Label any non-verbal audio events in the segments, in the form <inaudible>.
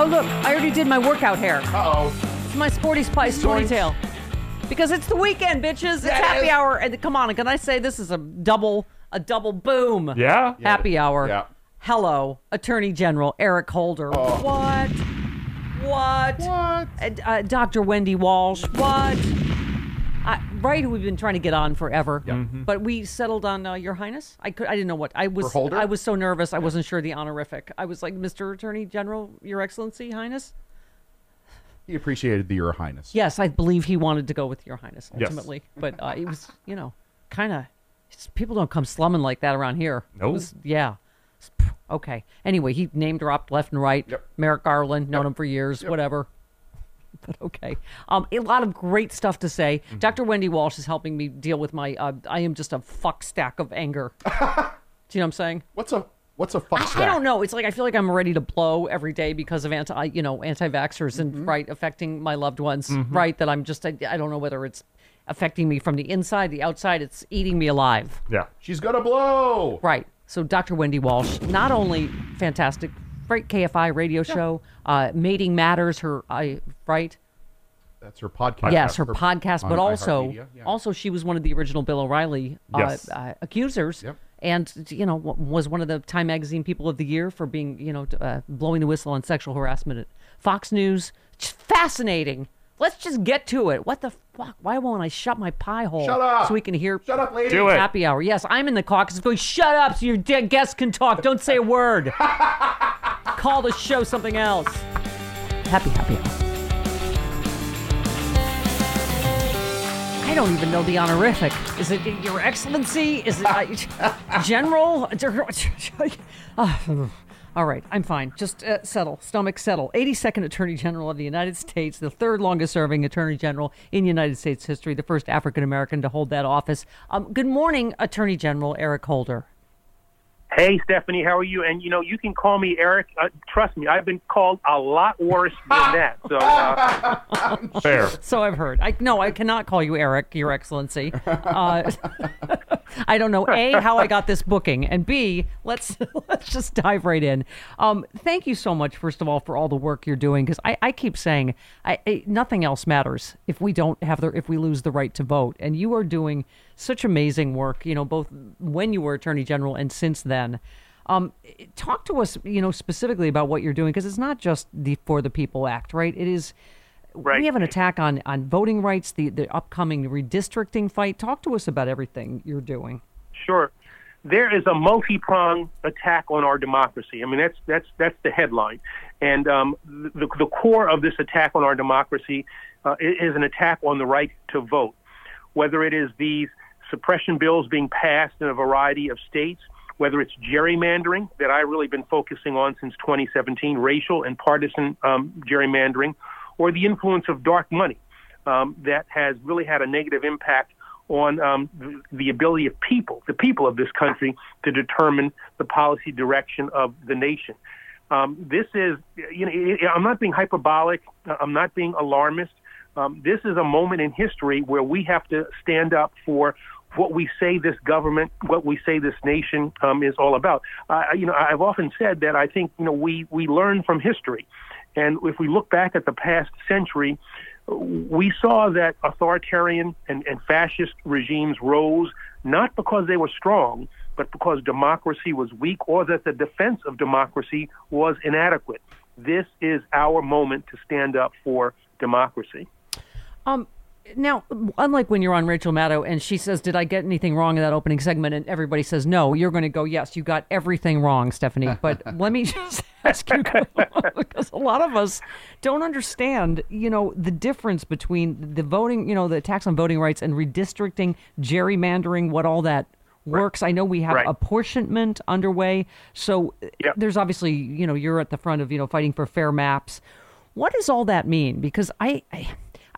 Oh, look, I already did my workout hair. Uh-oh. It's my Sporty Spice ponytail. Because it's the weekend, bitches. It's happy hour. And come on, can I say this is a double, a double boom? Yeah? Happy hour. Yeah. Hello, Attorney General Eric Holder. Oh. What? What? What? Uh, uh, Dr. Wendy Walsh. What? Right, who we've been trying to get on forever, but we settled on uh, Your Highness. I could, I didn't know what I was. I was so nervous. I wasn't sure the honorific. I was like, Mr. Attorney General, Your Excellency, Highness. He appreciated the Your Highness. Yes, I believe he wanted to go with Your Highness Yes. ultimately, but uh, it was, you know, kind of. People don't come slumming like that around here. No. was- yeah. Okay. Anyway, he name dropped left and right. Yep. Merrick Garland, known him for years. Whatever. <laughs> But okay. Um, a lot of great stuff to say. Mm-hmm. Dr. Wendy Walsh is helping me deal with my. Uh, I am just a fuck stack of anger. <laughs> Do you know what I'm saying? What's a what's a fuck I, stack? I don't know. It's like I feel like I'm ready to blow every day because of anti, you know, anti-vaxxers Mm-hmm. and right affecting my loved ones. Right, that I'm just I, I don't know whether it's affecting me from the inside, the outside. It's eating me alive. Yeah. She's gonna blow. Right. So Dr. Wendy Walsh, not only fantastic, great KFI radio show, uh, Mating Matters, her I right. That's her podcast. Yes, her podcast, but also, yeah. also she was one of the original Bill O'Reilly uh, Yes. uh, accusers, Yep. and you know was one of the Time Magazine People of the Year for being you know uh, blowing the whistle on sexual harassment at Fox News. Just fascinating. Let's just get to it. What the fuck? Why won't I shut my pie hole Shut up. so we can hear? Shut up, lady. Do it. Happy hour. Yes, I'm in the caucus going. Shut up, so your dead guests can talk. Don't say a word. <laughs> Call the show something else. Happy happy hour. I don't even know the honorific. Is it Your Excellency? Is it uh, <laughs> General? <laughs> Ah, all right, I'm fine. Just uh, settle. Stomach settle. 82nd Attorney General of the United States, the third longest serving Attorney General in United States history, the first African American to hold that office. Um, good morning, Attorney General Eric Holder. Hey, Stephanie, how are you? And you know, you can call me Eric. Uh, trust me, I've been called a lot worse than <laughs> that. So, uh, Fair. So I've heard. I no, I cannot call you Eric, Your Excellency. Uh, <laughs> I don't know a how I got this <laughs> booking, and b let's <laughs> let's just dive right in. Um, thank you so much, first of all, for all the work you're doing, because I, I keep saying I, I, nothing else matters if we don't have the if we lose the right to vote, and you are doing such amazing work. You know, both when you were Attorney General and since then. Um, talk to us, you know, specifically about what you're doing, because it's not just the For the People Act, right? It is Right. we have an attack on, on voting rights, the, the upcoming redistricting fight. Talk to us about everything you're doing. sure, there is a multi-pronged attack on our democracy. I mean, that's that's that's the headline, and um, the the core of this attack on our democracy uh, is an attack on the right to vote. Whether it is these suppression bills being passed in a variety of states, whether it's gerrymandering that I've really been focusing on since 2017, racial and partisan um, gerrymandering, or the influence of dark money um, that has really had a negative impact on um, the, ability of people, the people of this country, to determine the policy direction of the nation. Um, this is, you know, I'm not being hyperbolic. I'm not being alarmist. Um, this is a moment in history where we have to stand up for what we say this government, what we say this nation um, is all about. Uh, you know, I've often said that I think you know we we learn from history, And if we look back at the past century, we saw that authoritarian and, and fascist regimes rose not because they were strong, but because democracy was weak or that the defense of democracy was inadequate. This is our moment to stand up for democracy. Um, now, unlike when you're on Rachel Maddow and she says, Did I get anything wrong in that opening segment? And everybody says no, you're going to go, Yes, you got everything wrong, Stephanie. But <laughs> let me just <laughs> ask you, <laughs> because a lot of us don't understand, you know, the difference between the voting, you know, the tax on voting rights and redistricting, gerrymandering, what all that works. I know we have Right. apportionment underway. So uh, Yep. there's obviously, you know, you're at the front of, you know, fighting for fair maps. What does all that mean? Because I, I,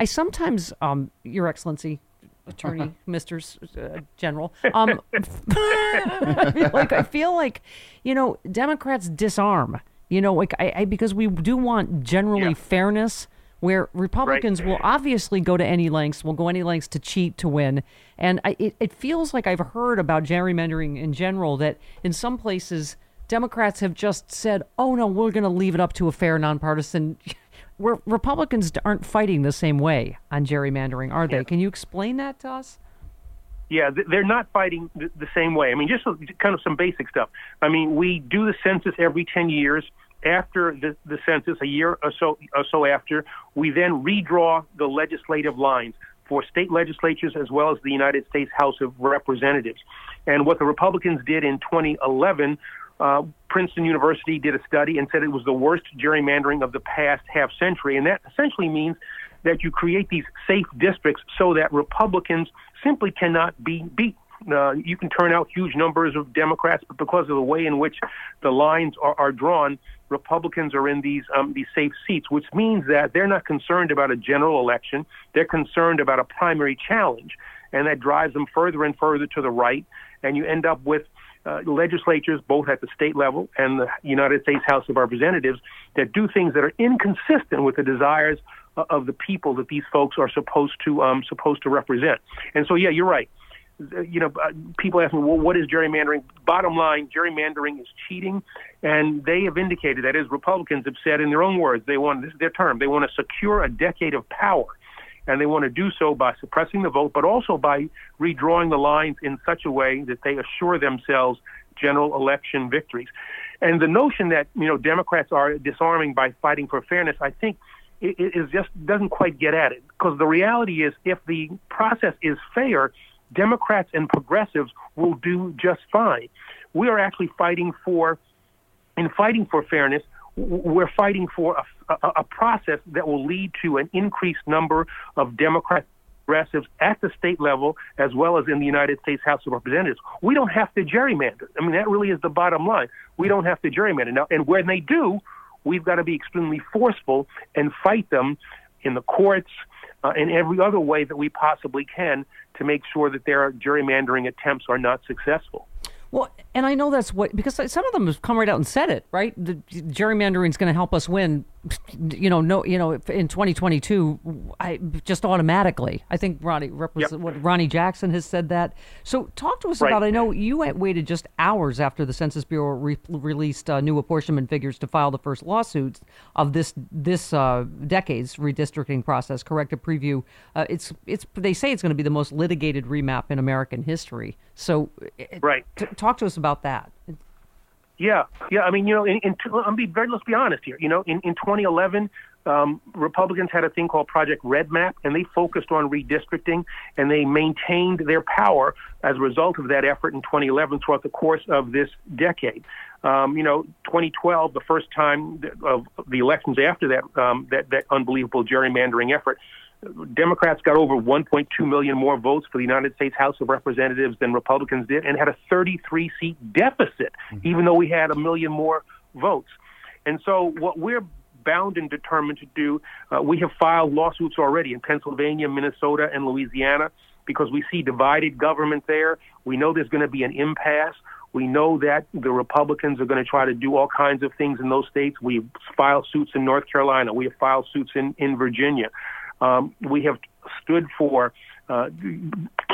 I sometimes, um, Your Excellency, Attorney, <laughs> Mister uh, General, um, I <laughs> feel like I feel like, you know, Democrats disarm. You know, like I, I because we do want generally Yeah. fairness. Where Republicans will obviously go to any lengths, will go any lengths to cheat to win, and I, it, it feels like I've heard about gerrymandering in general that in some places Democrats have just said, "Oh no, we're going to leave it up to a fair, nonpartisan." Where Republicans aren't fighting the same way on gerrymandering, are they? Can you explain that to us? Yeah, they're not fighting the, the same way. I mean, just kind of some basic stuff. I mean, we do the census every 10 years. After the, the census, a year or so, or so after, we then redraw the legislative lines for state legislatures as well as the United States House of Representatives. And what the Republicans did in 2011, uh, Princeton University did a study and said it was the worst gerrymandering of the past half century. And that essentially means that you create these safe districts so that Republicans simply cannot be beat. Uh, you can turn out huge numbers of Democrats, but because of the way in which the lines are, are drawn, Republicans are in these um, these safe seats, which means that they're not concerned about a general election. They're concerned about a primary challenge, and that drives them further and further to the right. And you end up with uh, legislatures, both at the state level and the United States House of Representatives, that do things that are inconsistent with the desires of the people that these folks are supposed to um, supposed to represent. And so, yeah, you're right. Uh, You know, uh, people ask me, well, what is gerrymandering? Bottom line, gerrymandering is cheating, and they have indicated that is Republicans have said in their own words they want this is their term they want to secure a decade of power, and they want to do so by suppressing the vote, but also by redrawing the lines in such a way that they assure themselves general election victories. And the notion that you know Democrats are disarming by fighting for fairness, I think, is just doesn't quite get at it. Because the reality is, if the process is fair, Democrats and progressives will do just fine. We are actually fighting for, in fighting for fairness, we're fighting for a, a, a process that will lead to an increased number of Democrats progressives at the state level as well as in the United States House of Representatives. We don't have to gerrymander. I mean, that really is the bottom line. We don't have to gerrymander. Now, and when they do, we've got to be extremely forceful and fight them in the courts, uh, in every other way that we possibly can to make sure that their gerrymandering attempts are not successful. Well, and I know that's what because some of them have come right out and said it, right? The gerrymandering is going to help us win. You know, no, you know, in 2022, I just automatically. I think Ronny represent what Ronny Jackson has said that. So, talk to us Right. about. I know you went- waited just hours after the Census Bureau re- released uh, new apportionment figures to file the first lawsuits of this this uh, decade's redistricting process. Correct a preview. Uh, it's it's they say it's going to be the most litigated remap in American history. So, Right. T- talk to us about that. Yeah, yeah. I mean, you know, in, in I'm be very. Let's be honest here. You know, in in 2011, um, Republicans had a thing called Project REDMAP, and they focused on redistricting, and they maintained their power as a result of that effort in 2011 throughout the course of this decade. Um, you know, 2012, the first time of the elections after that um, that that unbelievable gerrymandering effort. Democrats got over 1.2 million more votes for the United States House of Representatives than Republicans did, and had a 33 seat deficit, even though we had a million more votes. And so, what we're bound and determined to do, uh, we have filed lawsuits already in Pennsylvania, Minnesota, and Louisiana because we see divided government there. We know there's going to be an impasse. We know that the Republicans are going to try to do all kinds of things in those states. We filed suits in North Carolina. We have filed suits in, in Virginia. Um, we have stood for uh,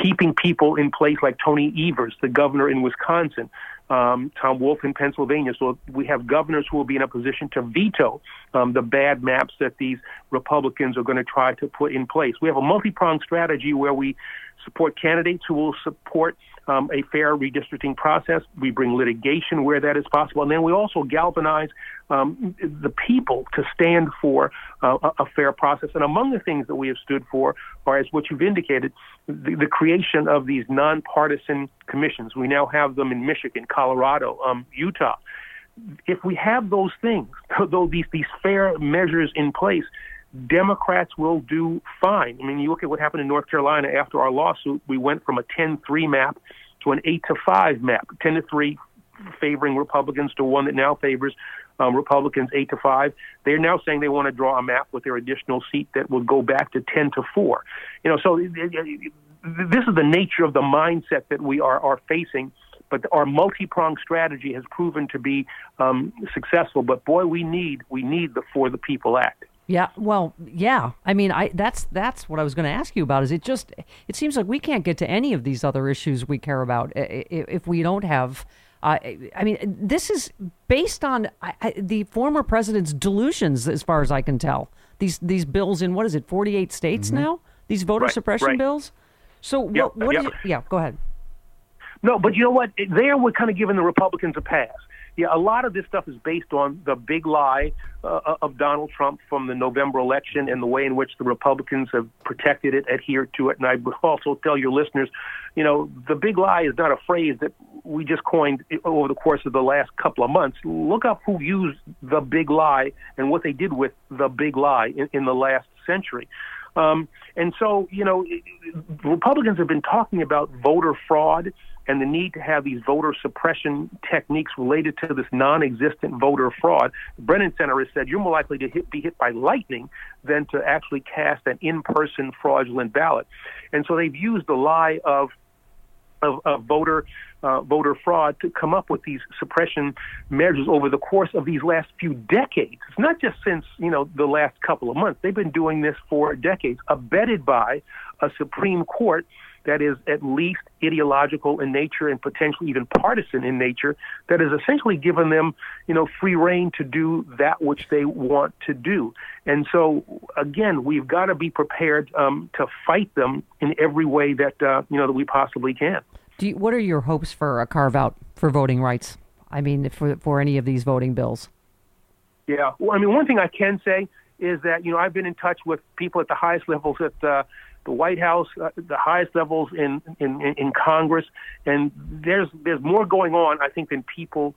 keeping people in place like Tony Evers, the governor in Wisconsin, um, Tom Wolf in Pennsylvania. So we have governors who will be in a position to veto um, the bad maps that these Republicans are going to try to put in place. We have a multi pronged strategy where we support candidates who will support um, a fair redistricting process. We bring litigation where that is possible. And then we also galvanize um, the people to stand for uh, a, fair process. And among the things that we have stood for are, as what you've indicated, the, the creation of these nonpartisan commissions. We now have them in Michigan, Colorado, um, Utah. If we have those things, <laughs> though these these fair measures in place, Democrats will do fine. I mean, you look at what happened in North Carolina after our lawsuit. We went from a 10-3 map to an 8 to 5 map, 10 to 3 favoring Republicans to one that now favors um, Republicans 8 to 5. They're now saying they want to draw a map with their additional seat that will go back to 10 to 4. You know, so this is the nature of the mindset that we are, are facing. But our multi-pronged strategy has proven to be um, successful. But boy, we need we need the For the People Act. Yeah, well, yeah. I mean, I that's that's what I was going to ask you about. Is it just? It seems like we can't get to any of these other issues we care about if we don't have. Uh, I mean, this is based on I, the former president's delusions, as far as I can tell. These these bills in what is it, forty eight states mm-hmm. now? These voter right, suppression right. bills. So yep, what? what yep. Yeah, go ahead. No, but you know what? There, we're kind of giving the Republicans a pass yeah, a lot of this stuff is based on the big lie uh, of Donald Trump from the November election and the way in which the Republicans have protected it, adhered to it. And I would <laughs> also tell your listeners, you know, the big lie is not a phrase that we just coined over the course of the last couple of months. Look up who used the big lie and what they did with the big lie in, in the last century. Um, and so, you know, Republicans have been talking about voter fraud and the need to have these voter suppression techniques related to this non-existent voter fraud. The Brennan Center has said you're more likely to hit, be hit by lightning than to actually cast an in-person fraudulent ballot. And so they've used the lie of of, of voter uh, voter fraud to come up with these suppression measures over the course of these last few decades. It's not just since you know the last couple of months. They've been doing this for decades, abetted by a Supreme Court that is at least ideological in nature and potentially even partisan in nature that has essentially given them, you know, free reign to do that which they want to do. And so, again, we've got to be prepared um, to fight them in every way that uh, you know that we possibly can. You, what are your hopes for a carve out for voting rights? I mean, for for any of these voting bills. Yeah, well, I mean, one thing I can say is that you know I've been in touch with people at the highest levels at uh, the White House, uh, the highest levels in, in in Congress, and there's there's more going on, I think, than people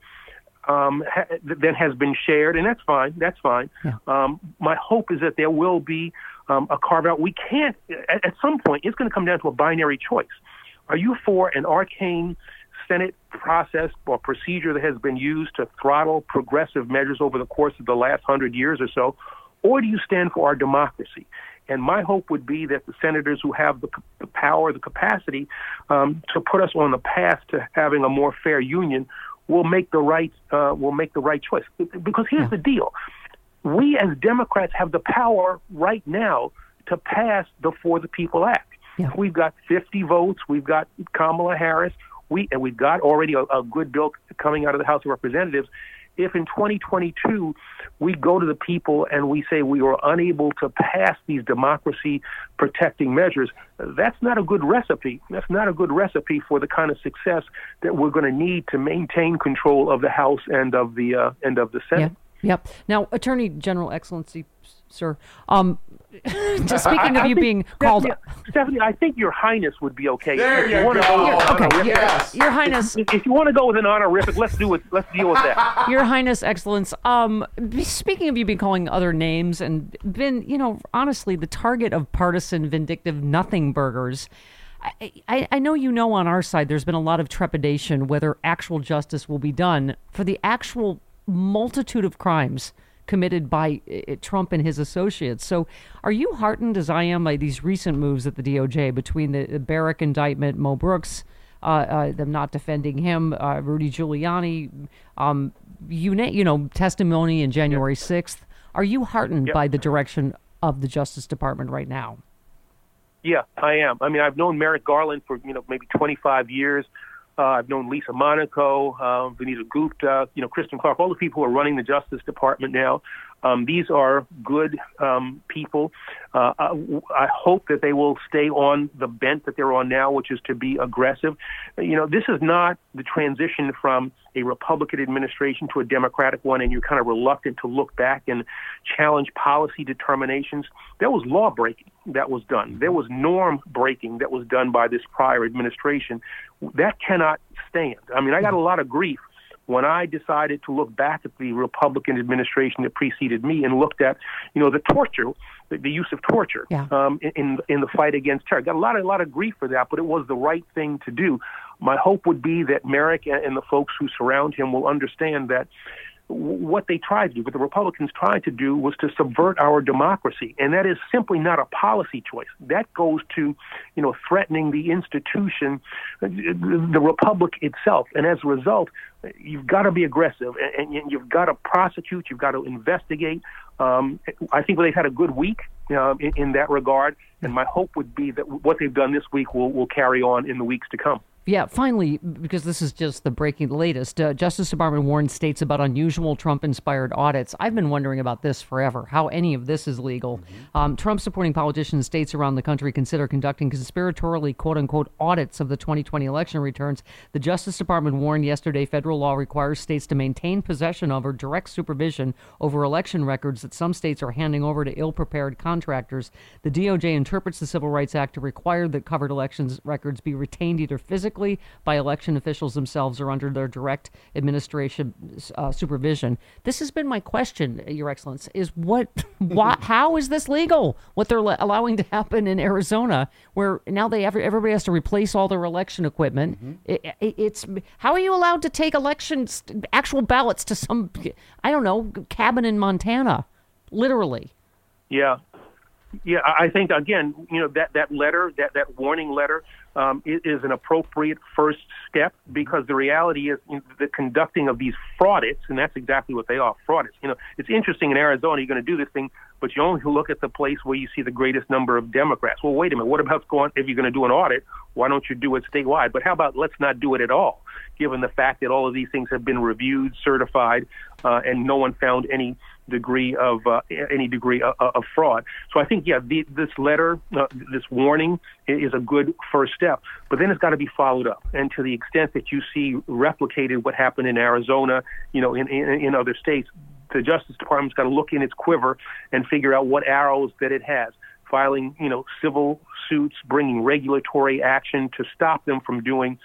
um, ha- than has been shared, and that's fine. That's fine. Yeah. Um, my hope is that there will be um, a carve out. We can't at, at some point. It's going to come down to a binary choice. Are you for an arcane Senate process or procedure that has been used to throttle progressive measures over the course of the last hundred years or so, or do you stand for our democracy? And my hope would be that the senators who have the, the power, the capacity um, to put us on the path to having a more fair union will make the right uh, will make the right choice. Because here's yeah. the deal: we as Democrats have the power right now to pass the For the People Act. Yeah. We've got 50 votes. We've got Kamala Harris. We and we've got already a, a good bill coming out of the House of Representatives if in 2022 we go to the people and we say we were unable to pass these democracy protecting measures, that's not a good recipe. That's not a good recipe for the kind of success that we're going to need to maintain control of the House and of the uh, and of the Senate. Yep. Now, Attorney General Excellency sir. Um, <laughs> just speaking of you being called, Stephanie, I think Your Highness would be okay. There if you, you go. Go, okay, yes. Your Highness. If, if, you want to go with an honorific, let's do it. Let's deal with that. <laughs> Your Highness, Excellence. Um, speaking of you being calling other names and been, you know, honestly, the target of partisan, vindictive nothing burgers. I, I, I know you know on our side there's been a lot of trepidation whether actual justice will be done for the actual multitude of crimes committed by uh, Trump and his associates. So, are you heartened, as I am, by these recent moves at the DOJ between the, the Barrack indictment, Mo Brooks, uh, uh, them not defending him, uh, Rudy Giuliani, um, you, you know, testimony in January yep. 6th? Are you heartened yep. by the direction of the Justice Department right now? Yeah, I am. I mean, I've known Merrick Garland for you know maybe 25 years. Uh, I've known Lisa Monaco, uh, Vanita Gupta, you know, Kristen Clarke, all the people who are running the Justice Department now. Um, these are good um, people. Uh, I I, hope that they will stay on the bent that they're on now, which is to be aggressive. You know, this is not the transition from a Republican administration to a Democratic one, and you're kind of reluctant to look back and challenge policy determinations. There was law breaking that was done. There was norm breaking that was done by this prior administration. That cannot stand. I mean, I got a lot of grief when I decided to look back at the Republican administration that preceded me and looked at, you know, the torture, the, the use of torture yeah. um, in in the fight against terror. Got a lot a lot of grief for that, but it was the right thing to do. My hope would be that Merrick and the folks who surround him will understand that what they tried to do, what the Republicans tried to do, was to subvert our democracy, and that is simply not a policy choice. That goes to, you know, threatening the institution, the republic itself, and as a result, you've got to be aggressive, and you've got to prosecute, you've got to investigate. Um, I think they've had a good week uh, in, in that regard, and my hope would be that what they've done this week will will carry on in the weeks to come. Yeah, finally, because this is just the breaking the latest, uh, Justice Department warned states about unusual Trump-inspired audits. I've been wondering about this forever, how any of this is legal. Mm-hmm. Um, Trump-supporting politicians, in states around the country consider conducting conspiratorially, quote-unquote, audits of the 2020 election returns. The Justice Department warned yesterday federal law requires states to maintain possession of or direct supervision over election records that some states are handing over to ill-prepared contractors. The DOJ interprets the Civil Rights Act to require that covered elections records be retained either physically by election officials themselves or under their direct administration uh, supervision. This has been my question, Your Excellence: is what, <laughs> why, how is this legal? What they're allowing to happen in Arizona, where now they everybody has to replace all their election equipment. Mm-hmm. It, it, it's how are you allowed to take elections, actual ballots to some, I don't know, cabin in Montana, literally? Yeah, yeah, I think again, you know that that letter, that that warning letter, um, is, an appropriate first step because the reality is the conducting of these fraudits, and that's exactly what they are, fraudits. You know, it's interesting in Arizona, you're going to do this thing, but you only look at the place where you see the greatest number of Democrats. Well, wait a minute, what about going if you're going to do an audit? Why don't you do it statewide? But how about let's not do it at all, given the fact that all of these things have been reviewed, certified, uh, and no one found any degree of uh, any degree of, of, fraud. So I think, yeah, the, this letter, uh, this warning is a good first step, but then it's got to be followed up. And to the extent that you see replicated what happened in Arizona, you know, in, in, in other states, the Justice Department's got to look in its quiver and figure out what arrows that it has. Filing, you know, civil suits, bringing regulatory action to stop them from doing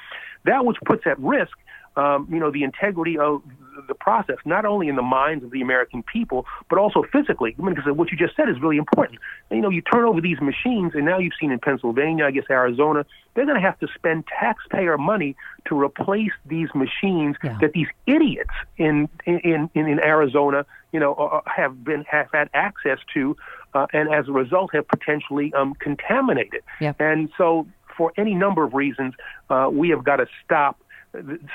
that, which puts at risk um, you know, the integrity of the process, not only in the minds of the American people, but also physically. I mean, because what you just said is really important. You know, you turn over these machines, and now you've seen in Pennsylvania, I guess Arizona, they're going to have to spend taxpayer money to replace these machines yeah. that these idiots in in in, in Arizona, you know, have been have had access to, uh, and as a result have potentially um, contaminated. Yeah. And so, for any number of reasons, uh, we have got to stop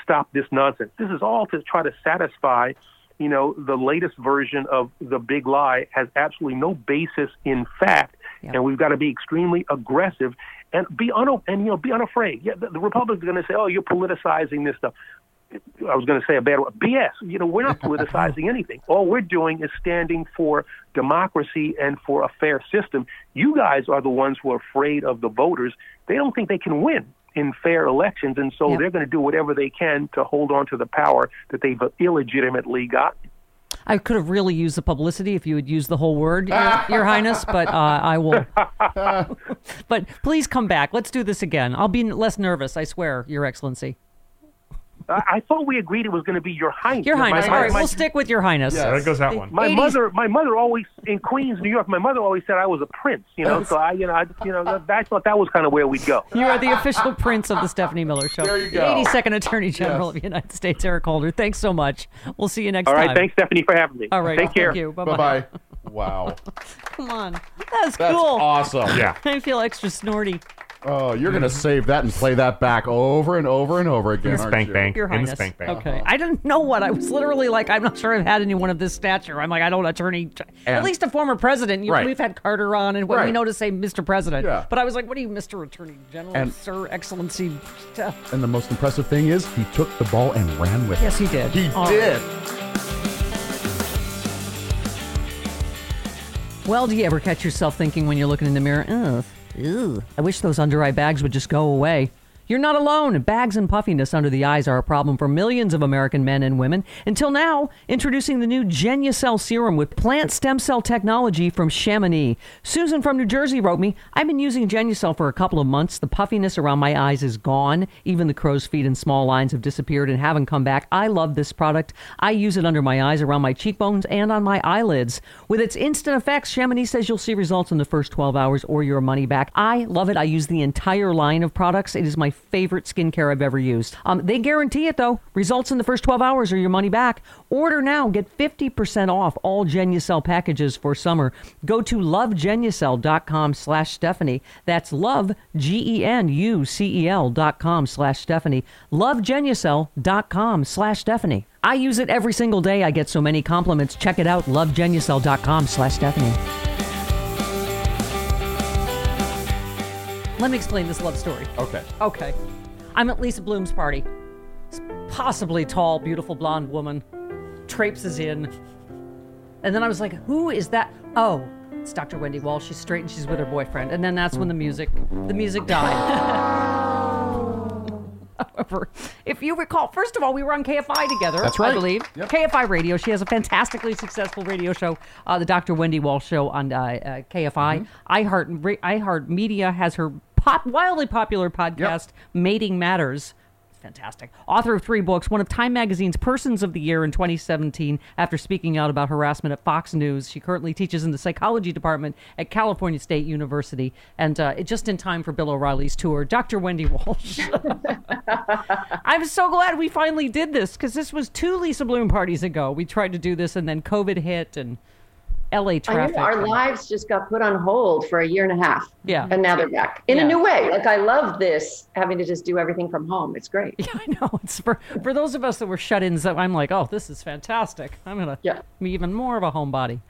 stop this nonsense. This is all to try to satisfy, you know, the latest version of the big lie has absolutely no basis in fact, and we've got to be extremely aggressive and be un- and you know be unafraid. Yeah, the, the Republicans are going to say, "Oh, you're politicizing this stuff." I was going to say a bad word. BS. You know, we're not <laughs> politicizing anything. All we're doing is standing for democracy and for a fair system. You guys are the ones who are afraid of the voters. They don't think they can win in fair elections, and so they're going to do whatever they can to hold on to the power that they've illegitimately gotten. I could have really used the publicity if you would use the whole word, Your, Your Highness, but uh, I will. <laughs> but please come back. Let's do this again. I'll be less nervous, I swear, Your Excellency. I thought we agreed it was going to be Your Highness. Your Highness. My, All right, my, we'll stick with Your Highness. Yeah, that goes that one. My 80s. mother, my mother always in Queens, New York. My mother always said I was a prince. You know, so I, you know, I, you know, I thought that was kind of where we'd go. You are the official prince of the Stephanie Miller Show. There you go. The 82nd Attorney General yes. of the United States, Eric Holder. Thanks so much. We'll see you next time. All right, time. thanks, Stephanie, for having me. All right, take care. Thank you. Bye bye. <laughs> Wow. Come on, that's, that's cool. awesome. <laughs> Yeah, I feel extra snorty. Oh, you're gonna save that and play that back over and over and over again. In the aren't spank you? bank. Your In the Highness. spank bank. Okay. I didn't know what I was literally like. I'm not sure I've had anyone of this stature. I'm like, I don't attorney. At And- least a former president. You, Right. We've had Carter on, and what we Right. know to say Mr. President. Yeah. But I was like, what are you, Mr. Attorney General, And- Sir Excellency? And the most impressive thing is he took the ball and ran with it. Yes, he did. He did. Well, do you ever catch yourself thinking when you're looking in the mirror, ugh, ew, I wish those under eye bags would just go away? You're not alone. Bags and puffiness under the eyes are a problem for millions of American men and women. Until now, introducing the new Genucel serum with plant stem cell technology from Chamonix. Susan from New Jersey wrote me, I've been using Genucel for a couple of months. The puffiness around my eyes is gone. Even the crow's feet and small lines have disappeared and haven't come back. I love this product. I use it under my eyes, around my cheekbones, and on my eyelids. With its instant effects, Chamonix says you'll see results in the first 12 hours or your money back. I love it. I use the entire line of products. It is my favorite skincare I've ever used. Um, they guarantee it though. Results in the first 12 hours or your money back. Order now. Get 50% off all Genucel packages for summer. Go to lovegenucel.com slash Stephanie. That's love, G-E-N-U-C-E-L dot com slash Stephanie. Lovegenucel.com slash Stephanie. I use it every single day. I get so many compliments. Check it out. Lovegenucel.com slash Stephanie. Let me explain this love story. Okay. Okay. I'm at Lisa Bloom's party. This possibly tall, beautiful blonde woman traipses in. And then I was like, who is that? Oh, it's Dr. Wendy Walsh. She's straight and she's with her boyfriend. And then that's when the music the music died. <laughs> However, if you recall, first of all, we were on KFI together, That's right. I believe. Yep. KFI Radio. She has a fantastically successful radio show, uh, the Dr. Wendy Walsh Show on uh, uh, KFI. iHeart Media has her pop, wildly popular podcast, Mating Matters. Fantastic. Author of three books, one of Time Magazine's Persons of the Year in 2017. After speaking out about harassment at Fox News, she currently teaches in the psychology department at California State University, and uh, just in time for Bill O'Reilly's tour. Dr. Wendy Walsh. <laughs> I'm so glad we finally did this because this was two Lisa Bloom parties ago. We tried to do this and then COVID hit and LA traffic. our lives just got put on hold for a year and a half. Yeah. And now they're back in Yeah. a new way. Like I love this, having to just do everything from home. It's great. Yeah, <laughs> I know. It's for for those of us that were shut-ins. I'm like, oh, this is fantastic. I'm gonna Yeah. be even more of a homebody.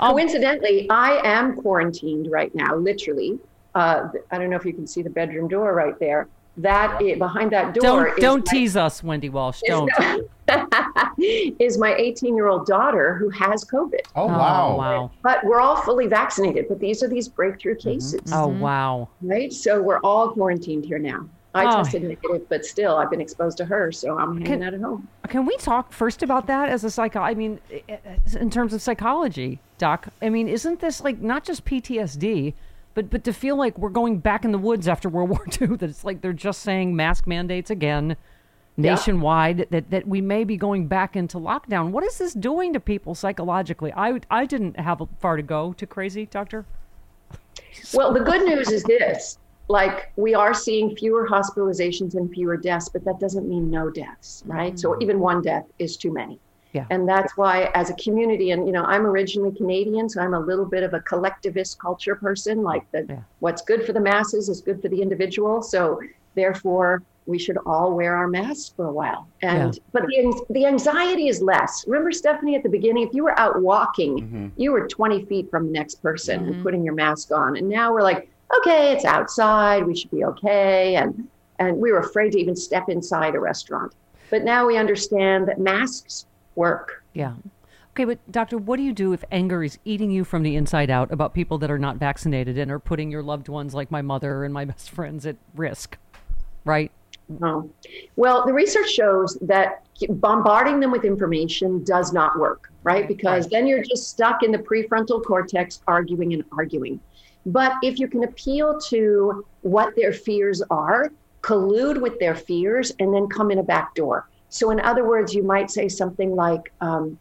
Oh, Coincidentally, I am quarantined right now, literally. Uh, I don't know if you can see the bedroom door right there. That i- behind that door don't is don't my- tease us, Wendy Walsh. Don't. <laughs> is my 18 year old daughter who has COVID. Oh, Oh, wow. wow. But we're all fully vaccinated. But these are these breakthrough Mm-hmm. cases, Oh wow. right? So we're all quarantined here now. I Oh. tested negative, but still, I've been exposed to her, so I'm hanging Can- out at home. Can we talk first about that as a psycho? I mean, i- i- in terms of psychology, Doc. I mean, isn't this like not just PTSD, but but to feel like we're going back in the woods after World <laughs> War II? That it's like they're just saying mask mandates again, Yeah. nationwide. That that we may be going back into lockdown. What is this doing to people psychologically? I I didn't have far to go to crazy, Doctor. Well, the good news is this like, we are seeing fewer hospitalizations and fewer deaths, but that doesn't mean no deaths, right? So mm. even one death is too many. Yeah. And that's why, as a community, and you know, I'm originally Canadian, so I'm a little bit of a collectivist culture person. Like that, Yeah. what's good for the masses is good for the individual. So therefore, we should all wear our masks for a while. And but the the anxiety is less. Remember, Stephanie, at the beginning, if you were out walking, mm-hmm. you were 20 feet from the next person and putting your mask on. And now we're like, okay, it's outside, we should be okay. And and we were afraid to even step inside a restaurant. But now we understand that masks work. Yeah. Okay, but doctor, what do you do if anger is eating you from the inside out about people that are not vaccinated and are putting your loved ones, like my mother and my <laughs> best friends, at risk? Right? Oh. Well, the research shows that bombarding them with information does not work, right? Because then you're just stuck in the prefrontal cortex arguing and arguing. But if you can appeal to what their fears are, collude with their fears, and then come in a back door. So, in other words, you might say something like, um,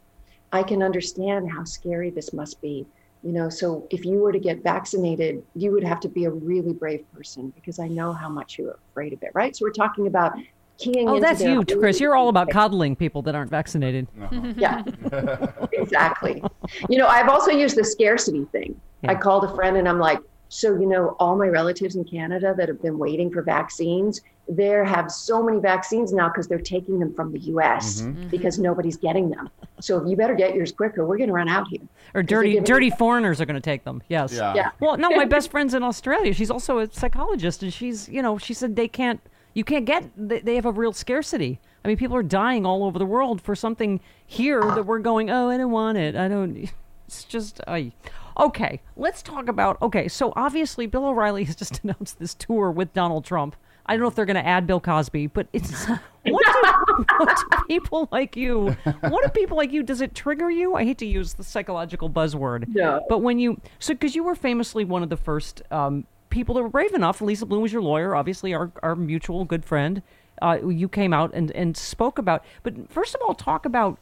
I can understand how scary this must be. You know, so if you were to get vaccinated, you would have to be a really brave person because I know how much you're afraid of it, right? So we're talking about keying Oh, into that's their you, Chris. You're all about coddling people that aren't vaccinated. Yeah, <laughs> exactly. You know, I've also used the scarcity thing. I called a friend and I'm like, So, you know, all my relatives in Canada that have been waiting for vaccines, they have so many vaccines now because they're taking them from the US Mm-hmm. because nobody's getting them. So you better get yours quicker. We're going to run out here. Or they're dirty, giving- dirty foreigners are going to take them. Yes. Yeah. Yeah. Well, no, my <laughs> best friend's in Australia. She's also a psychologist, and she's, you know, she said they can't, you can't get, they, they have a real scarcity. I mean, people are dying all over the world for something here that we're going, oh, I don't want it. I don't, <laughs> it's just, I. Okay, let's talk about, okay, so obviously Bill O'Reilly has just <laughs> announced this tour with Donald Trump. I don't know if they're going to add Bill Cosby, but it's <laughs> what do, what do people like you? What do people like you? Does it trigger you? I hate to use the psychological buzzword, No. but when you so because you were famously one of the first um, people that were brave enough. Lisa Bloom was your lawyer, obviously our our mutual good friend. Uh, you came out and and spoke about. But first of all, talk about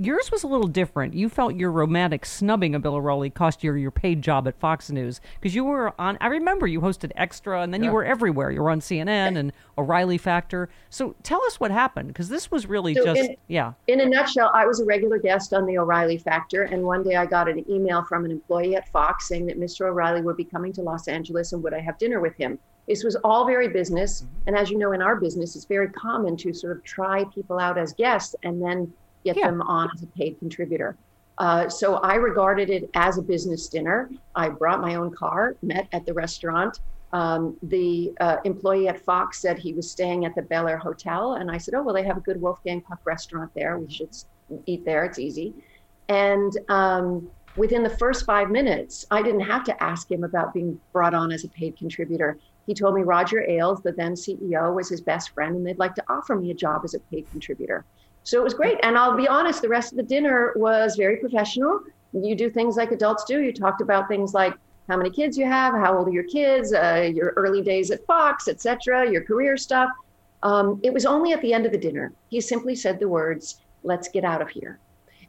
yours was a little different. You felt your romantic snubbing of Bill O'Reilly cost you your paid job at Fox News because you were on. I remember you hosted Extra, and then you were everywhere. You were on CNN and O'Reilly Factor. So tell us what happened because this was really So just in- yeah. In a nutshell, I was a regular guest on the O'Reilly Factor, and one day I got an email from an employee at Fox saying that Mr. O'Reilly would be coming to Los Angeles and would I have dinner with him? This was all very business, mm-hmm. and as you know, in our business, it's very common to sort of try people out as guests and then get Yeah. them on as a paid contributor. Uh, so I regarded it as a business dinner. I brought my own car, met at the restaurant. Um, the uh, employee at Fox said he was staying at the Bel Air Hotel, and I said, "Oh well, they have a good Wolfgang Puck restaurant there. We should eat there. It's easy." And um, within the first five minutes, I didn't have to ask him about being brought on as a paid contributor. He told me Roger Ailes, the then CEO, was his best friend, and they'd like to offer me a job as a paid contributor. So it was great. And I'll be honest, the rest of the dinner was very professional. You do things like adults do. You talked about things like how many kids you have, how old are your kids, uh, your early days at Fox, etc., your career stuff. Um, it was only at the end of the dinner. He simply said the words, let's get out of here.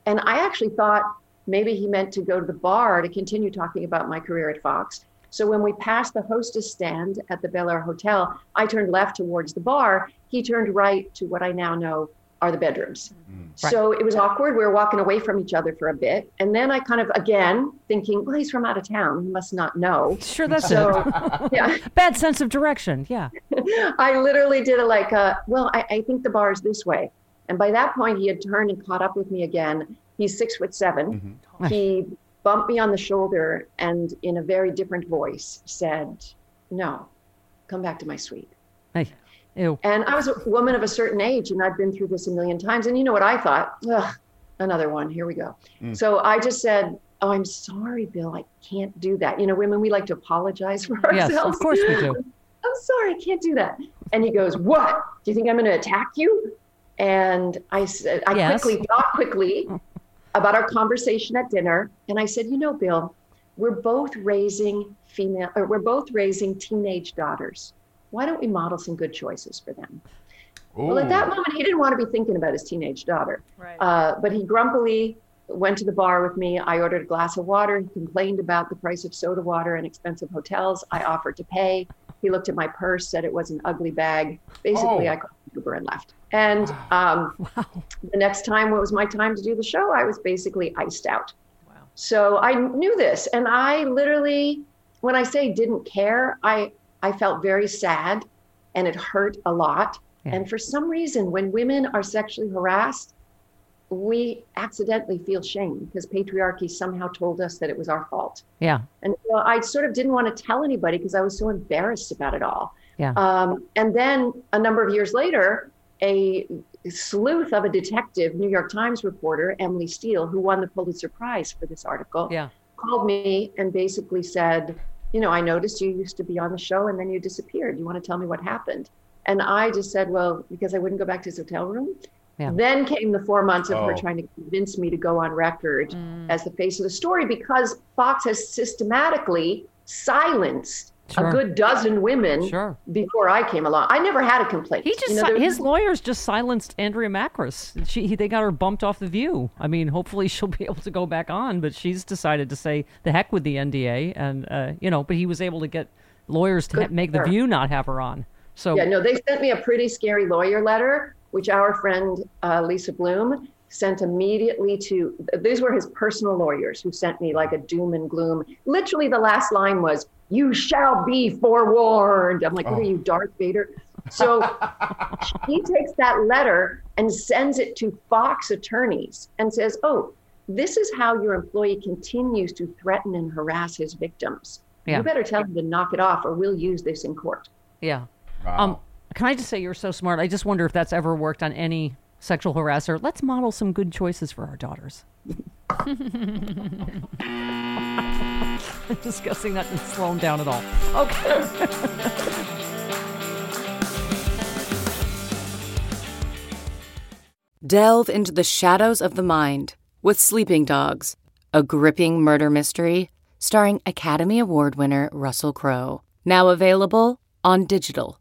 And I actually thought maybe he meant to go to the bar to continue talking about my career at Fox. So when we passed the hostess stand at the Bel Air Hotel, I turned left towards the bar. He turned right to what I now know are the bedrooms. So it was awkward. We were walking away from each other for a bit. And then I kind of, again, thinking, well, he's from out of town. He must not know. Sure, that's So, <laughs> yeah. <laughs> Bad sense of direction. Yeah. <laughs> I literally did it like, uh, well, I, I think the bar is this way. And by that point, he had turned and caught up with me again. He's six foot 7 He bumped me on the shoulder and, in a very different voice, said, No, come back to my suite. Hey. Ew. And I was a woman of a certain age, and I'd been through this a million times. And you know what I thought? Ugh, another one. Here we go. Mm. So I just said, Oh, I'm sorry, Bill. I can't do that. You know, women, we like to apologize for ourselves. Yes, of course we do. <laughs> I'm sorry, I can't do that. And he goes, What? Do you think I'm going to attack you? And I said, I Yes. quickly thought quickly about our conversation at dinner. And I said, You know, Bill, we're both raising female, or we're both raising teenage daughters. Why don't we model some good choices for them? Well, at that moment, he didn't want to be thinking about his teenage daughter. Right. Uh, but he grumpily went to the bar with me. I ordered a glass of water. He complained about the price of soda water and expensive hotels. I offered to pay. He looked at my purse, said it was an ugly bag. Basically, Oh. I called Uber and left. And <sighs> um, the next time it was my time to do the show, I was basically iced out. Wow. So I knew this, and I literally, when I say didn't care, I I felt very sad, and it hurt a lot. Yeah. And for some reason, when women are sexually harassed, we accidentally feel shame because patriarchy somehow told us that it was our fault. Yeah. And so I sort of didn't want to tell anybody because I was so embarrassed about it all. Yeah. Um, and then a number of years later, a sleuth of a detective, New York Times reporter, Emily Steel, who won the Pulitzer Prize for this article, Yeah. called me and basically said, You know, I noticed you used to be on the show and then you disappeared. You want to tell me what happened? And I just said, Well, because I wouldn't go back to his hotel room. Yeah. Then came the four months of her Oh. trying to convince me to go on record mm. as the face of the story because Fox has systematically silenced Sure. a good dozen women Sure. before I came along. I never had a complaint. He just You know, si- his lawyers just silenced Andrea Mackris. She he, they got her bumped off the View. I mean, hopefully <laughs> she'll be able to go back on, but she's decided to say the heck with the NDA, and uh, you know, but he was able to get lawyers to ha- make the. View not have her on. So Yeah, no, they sent me a pretty scary lawyer letter, which our friend uh, Lisa Bloom sent immediately to these were his personal lawyers who sent me like a doom and gloom. Literally, the last line was, You shall be forewarned. I'm like, What are you, Darth Vader? So <laughs> he takes that letter and sends it to Fox attorneys and says, Oh, this is how your employee continues to threaten and harass his victims. Yeah. You better tell him to knock it off or we'll use this in court. Yeah. Um, can I just say you're so smart? I just wonder if that's ever worked on any sexual harasser. Let's model some good choices for our daughters. <laughs> Discussing that and slow them down at all. Okay. <laughs> Delve into the shadows of the mind with Sleeping Dogs, a gripping murder mystery starring Academy Award winner Russell Crowe. Now available on digital.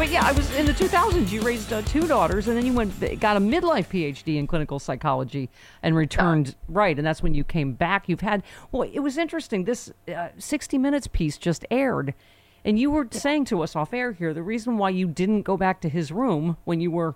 But yeah, I was in the 2000s. You raised uh, two daughters, and then you went got a midlife PhD in clinical psychology and returned right. And that's when you came back. You've had well, it was interesting. This uh, 60 Minutes piece just aired, and you were saying to us off air here the reason why you didn't go back to his room when you were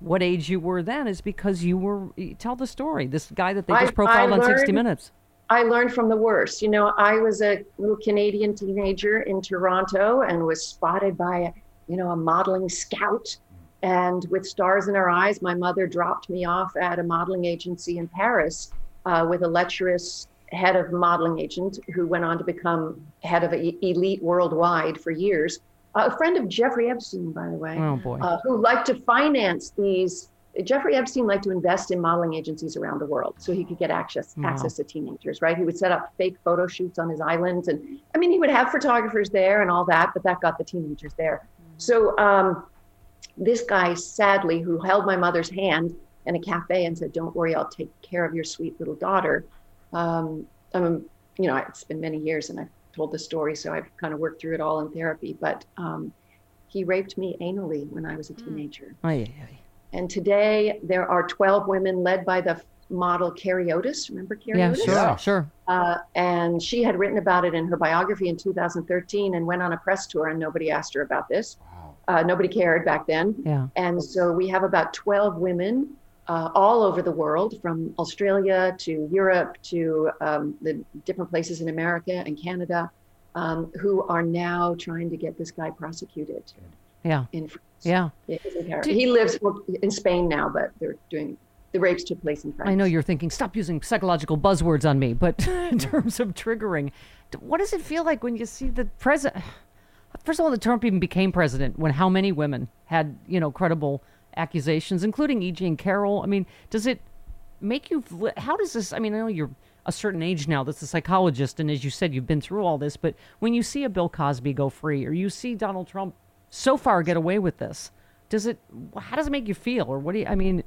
what age you were then is because you were tell the story. This guy that they I- just profiled I on 60 Minutes. I learned from the worst. You know, I was a little Canadian teenager in Toronto and was spotted by, a, you know, a modeling scout. And with stars in her eyes, my mother dropped me off at a modeling agency in Paris uh, with a lecherous head of modeling agent who went on to become head of Elite Worldwide for years. Uh, a friend of Jeffrey Epstein, by the way Oh boy. uh, who liked to finance these. Jeffrey Epstein liked to invest in modeling agencies around the world so he could get access Wow. access to teenagers. Right? He would set up fake photo shoots on his islands, and I mean, he would have photographers there and all that, but that got the teenagers there. So um, this guy, sadly, who held my mother's hand in a cafe and said, "Don't worry, I'll take care of your sweet little daughter." Um, um, you know, it's been many years, and I've told the story, so I've kind of worked through it all in therapy. But um, he raped me anally when I was a teenager. Ay, ay, ay. And today there are 12 women led by the model Carrie Otis. Remember Carrie Yeah, Otis? sure, Yeah. sure. Uh, and she had written about it in her biography in 2013 and went on a press tour, and nobody asked her about this. Uh, nobody cared back then. Yeah. And so we have about 12 women uh, all over the world, from Australia to Europe to um, the different places in America and Canada, um, who are now trying to get this guy prosecuted Yeah. in France. Yeah. Yeah, he's in Paris. He lives in Spain now, but they're doing the rapes took place in France. I know you're thinking, stop using psychological buzzwords on me, but <laughs> in mm-hmm. terms of triggering, what does it feel like when you see the president? First of all, the Trump even became president when how many women had, you know, credible accusations, including E. Jean Carroll? I mean, does it make you, how does this, I mean, I know you're a certain age now that's a psychologist, and as you said, you've been through all this, but when you see a Bill Cosby go free or you see Donald Trump so far get away with this, does it, how does it make you feel? Or what do you, I mean,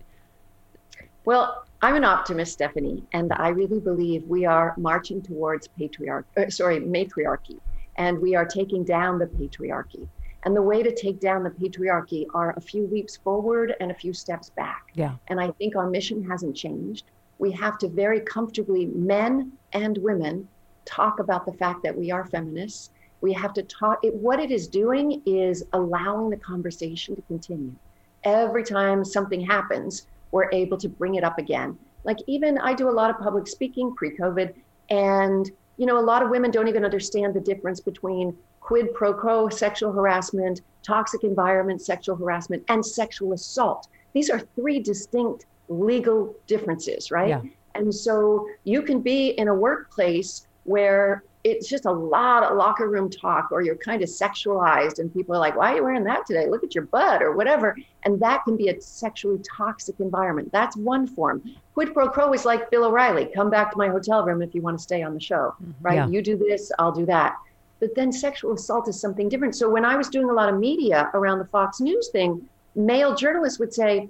Well, I'm an optimist, Stephanie, and I really believe we are marching towards patriarch, uh, sorry, matriarchy, and we are taking down the patriarchy. And the way to take down the patriarchy are a few leaps forward and a few steps back. yeah. And I think our mission hasn't changed. We have to very comfortably, men and women, talk about the fact that we are feminists. We have to talk. It, what it is doing is allowing the conversation to continue. Every time something happens, we're able to bring it up again. Like even I do a lot of public speaking pre-COVID, and you know a lot of women don't even understand the difference between quid pro quo sexual harassment, toxic environment sexual harassment, and sexual assault. These are three distinct legal differences, right? Yeah. And so you can be in a workplace where it's just a lot of locker room talk, or you're kind of sexualized, and people are like, Why are you wearing that today? Look at your butt, or whatever. And that can be a sexually toxic environment. That's one form. Quid pro quo is like Bill O'Reilly come back to my hotel room if you want to stay on the show, mm-hmm. right? Yeah. You do this, I'll do that. But then sexual assault is something different. So when I was doing a lot of media around the Fox News thing, male journalists would say,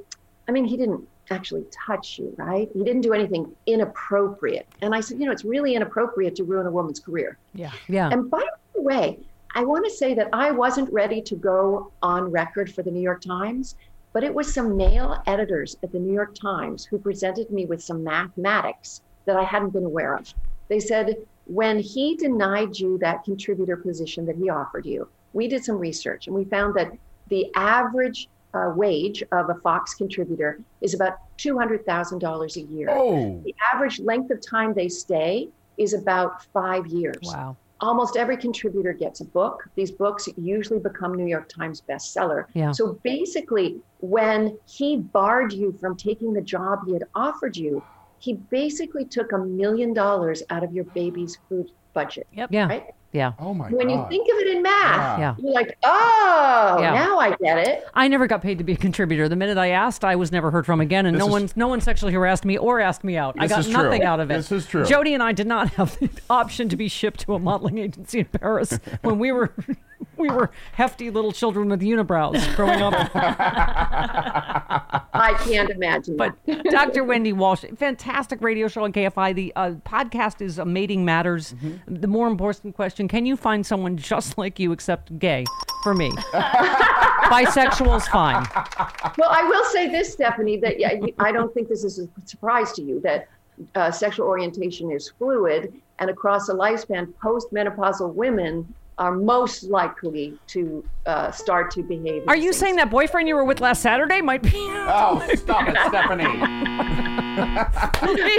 I mean, he didn't actually touch you, right? He didn't do anything inappropriate. And I said, you know, it's really inappropriate to ruin a woman's career. Yeah. Yeah. And by the way, I want to say that I wasn't ready to go on record for the New York Times, but it was some male editors at the New York Times who presented me with some mathematics that I hadn't been aware of. They said, when he denied you that contributor position that he offered you, we did some research and we found that the average uh, wage of a Fox contributor is about $200,000 a year. Oh. The average length of time they stay is about five years. wow. Almost every contributor gets a book. These books usually become New York Times bestseller. Yeah. So basically, when he barred you from taking the job he had offered you, he basically took a million dollars out of your baby's food budget. Yep. Yeah. Right? Yeah. Oh my When you think of it in math, Yeah. you're like, oh, Yeah. now I get it. I never got paid to be a contributor. The minute I asked, I was never heard from again, and This no is- one, no one sexually harassed me or asked me out. I got is true. nothing out of it. This is true. Jody and I did not have the option to be shipped to a modeling agency in Paris <laughs> when we were, <laughs> we were hefty little children with unibrows growing up. <laughs> I can't imagine. But. <laughs> Dr. Wendy Walsh, fantastic radio show on KFI. The uh, podcast is uh, Mating Matters. Mm-hmm. The more important question: Can you find someone just like you, except gay? For me, bisexual's fine. Well, I will say this, Stephanie, that yeah, I don't think this is a surprise to you that uh, sexual orientation is fluid, and across a lifespan, postmenopausal women are most likely to uh, start to behave. Are you saying that boyfriend you were with last Saturday might be? <laughs> Oh, stop it, <laughs> Stephanie.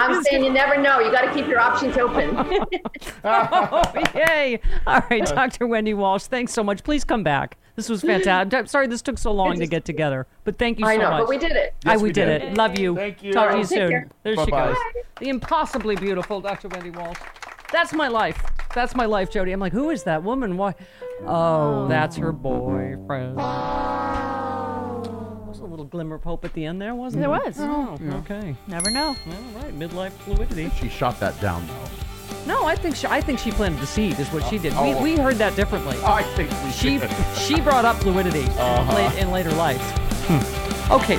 I'm saying you never know. You got to keep your options open. <laughs> oh, yay! All right, Dr. Wendy Walsh, thanks so much. Please come back. This was fantastic. I'm sorry this took so long to get together, but thank you so much. I know, much. but we did it. I, we we did, did. it. Love you. Thank you. Talk to you Take soon. care. There she Bye-bye. goes. The impossibly beautiful Dr. Wendy Walsh. That's my life. That's my life, Jody. I'm like, who is that woman? Why? Oh, that's her boyfriend. Was a little glimmer of hope at the end there, wasn't There there? was. Oh, mm-hmm. okay. Never know. All right, midlife fluidity. She shot that down though. No, I think she, I think she planted the seed. Is what she did. We, Oh. we heard that differently. I think we She did. she brought up fluidity in, uh-huh. late, in later life. Hmm. Okay,